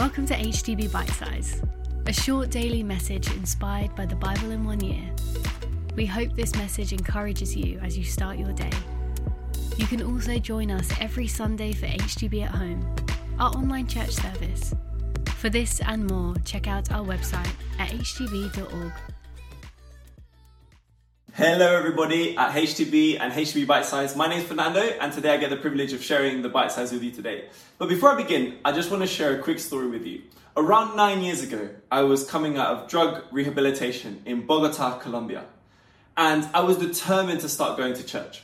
Welcome to HTB Bite Size, a short daily message inspired by the Bible in one year. We hope this message encourages you as you start your day. You can also join us every Sunday for HTB at Home, our online church service. For this and more, check out our website at htb.org. Hello, everybody at HTB and HTB Bite Size. My name is Fernando, and today I get the privilege of sharing the bite size with you today. But before I begin, I just want to share a quick story with you. Around nine years ago, I was coming out of drug rehabilitation in Bogota, Colombia, and I was determined to start going to church.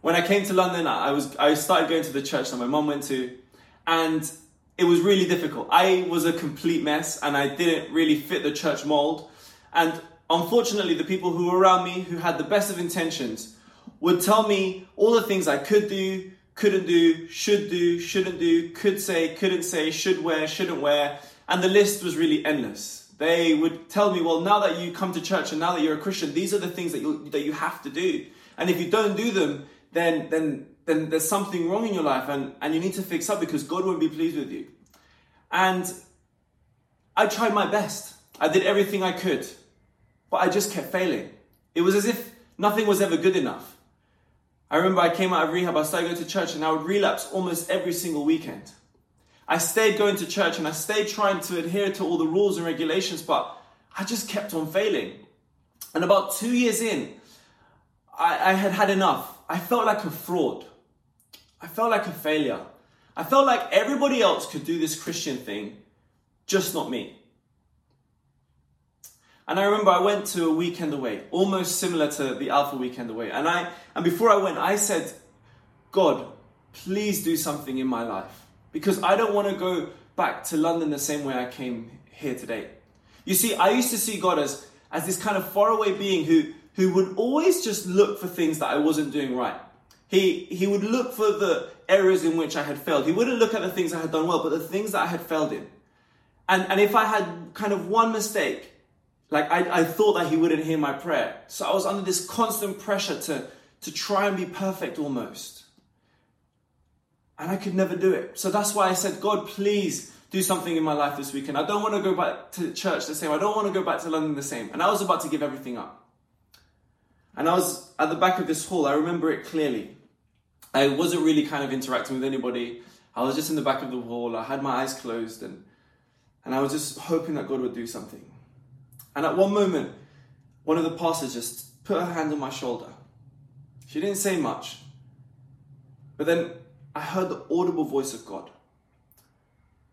When I came to London, I was I started going to the church that my mom went to, and it was really difficult. I was a complete mess, and I didn't really fit the church mold. And unfortunately, the people who were around me, who had the best of intentions, would tell me all the things I could do, couldn't do, should do, shouldn't do, could say, couldn't say, should wear, shouldn't wear, and the list was really endless. They would tell me, well, now that you come to church and now that you're a Christian, these are the things that you that you have to do. And if you don't do them, then then then there's something wrong in your life and, and you need to fix up because God won't be pleased with you. And I tried my best. I did everything I could. But I just kept failing. It was as if nothing was ever good enough. I remember I came out of rehab, I started going to church, and I would relapse almost every single weekend. I stayed going to church and I stayed trying to adhere to all the rules and regulations, but I just kept on failing. And about two years in, I, I had had enough. I felt like a fraud. I felt like a failure. I felt like everybody else could do this Christian thing, just not me. And I remember I went to a weekend away, almost similar to the Alpha weekend away. And I and before I went, I said, God, please do something in my life. Because I don't want to go back to London the same way I came here today. You see, I used to see God as, as this kind of faraway being who, who would always just look for things that I wasn't doing right. He, he would look for the areas in which I had failed. He wouldn't look at the things I had done well, but the things that I had failed in. And, and if I had kind of one mistake, like I, I thought that he wouldn't hear my prayer. So I was under this constant pressure to, to try and be perfect almost. And I could never do it. So that's why I said, God, please do something in my life this weekend. I don't want to go back to church the same. I don't want to go back to London the same. And I was about to give everything up. And I was at the back of this hall. I remember it clearly. I wasn't really kind of interacting with anybody. I was just in the back of the hall. I had my eyes closed and, and I was just hoping that God would do something. And at one moment, one of the pastors just put her hand on my shoulder. She didn't say much. But then I heard the audible voice of God.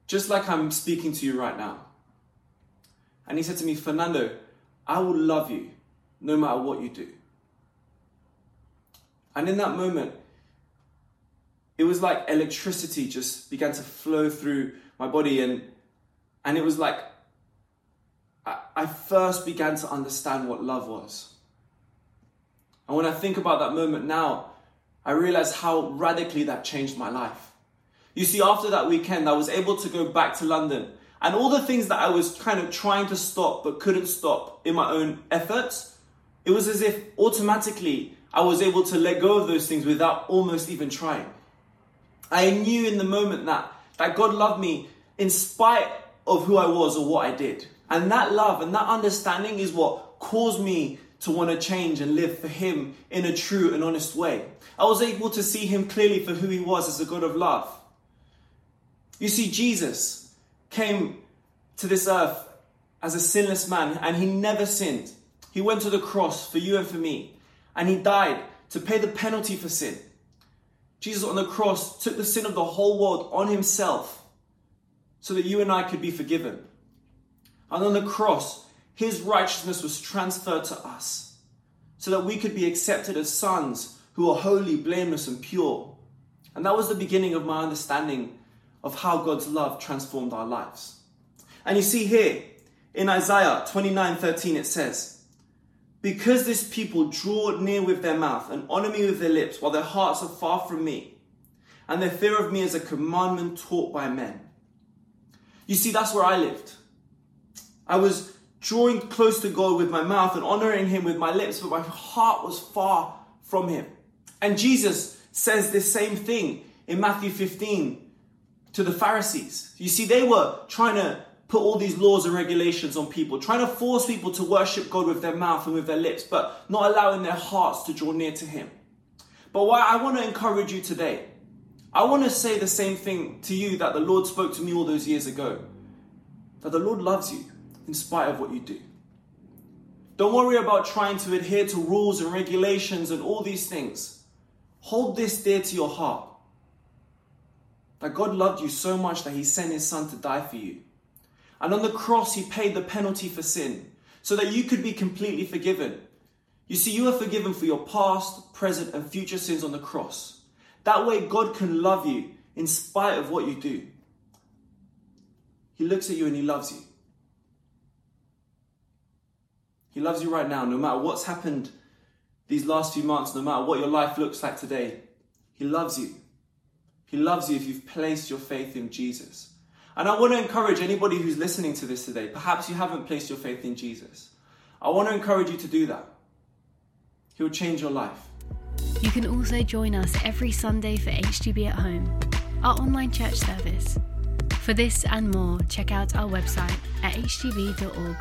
Just like I'm speaking to you right now. And he said to me, Fernando, I will love you no matter what you do. And in that moment, it was like electricity just began to flow through my body and and it was like I, first began to understand what love was. And when I think about that moment now, I realize how radically that changed my life. You see, after that weekend, I was able to go back to London. And all the things that I was kind of trying to stop but couldn't stop in my own efforts, it was as if automatically I was able to let go of those things without almost even trying. I knew in the moment that, that God loved me in spite of who I was or what I did. And that love and that understanding is what caused me to want to change and live for Him in a true and honest way. I was able to see Him clearly for who He was as a God of love. You see, Jesus came to this earth as a sinless man and He never sinned. He went to the cross for you and for me, and He died to pay the penalty for sin. Jesus on the cross took the sin of the whole world on Himself so that you and I could be forgiven. And on the cross, his righteousness was transferred to us so that we could be accepted as sons who are holy, blameless, and pure. And that was the beginning of my understanding of how God's love transformed our lives. And you see here in Isaiah 29 13, it says, Because this people draw near with their mouth and honor me with their lips, while their hearts are far from me, and their fear of me is a commandment taught by men. You see, that's where I lived. I was drawing close to God with my mouth and honoring Him with my lips, but my heart was far from Him. And Jesus says the same thing in Matthew 15 to the Pharisees. You see, they were trying to put all these laws and regulations on people, trying to force people to worship God with their mouth and with their lips, but not allowing their hearts to draw near to Him. But why I want to encourage you today, I want to say the same thing to you that the Lord spoke to me all those years ago that the Lord loves you in spite of what you do. Don't worry about trying to adhere to rules and regulations and all these things. Hold this dear to your heart that God loved you so much that He sent His Son to die for you. And on the cross, He paid the penalty for sin so that you could be completely forgiven. You see, you are forgiven for your past, present, and future sins on the cross. That way, God can love you in spite of what you do. He looks at you and He loves you. He loves you right now, no matter what's happened these last few months, no matter what your life looks like today. He loves you. He loves you if you've placed your faith in Jesus. And I want to encourage anybody who's listening to this today, perhaps you haven't placed your faith in Jesus. I want to encourage you to do that. He'll change your life. You can also join us every Sunday for HTB at Home, our online church service. For this and more, check out our website at htb.org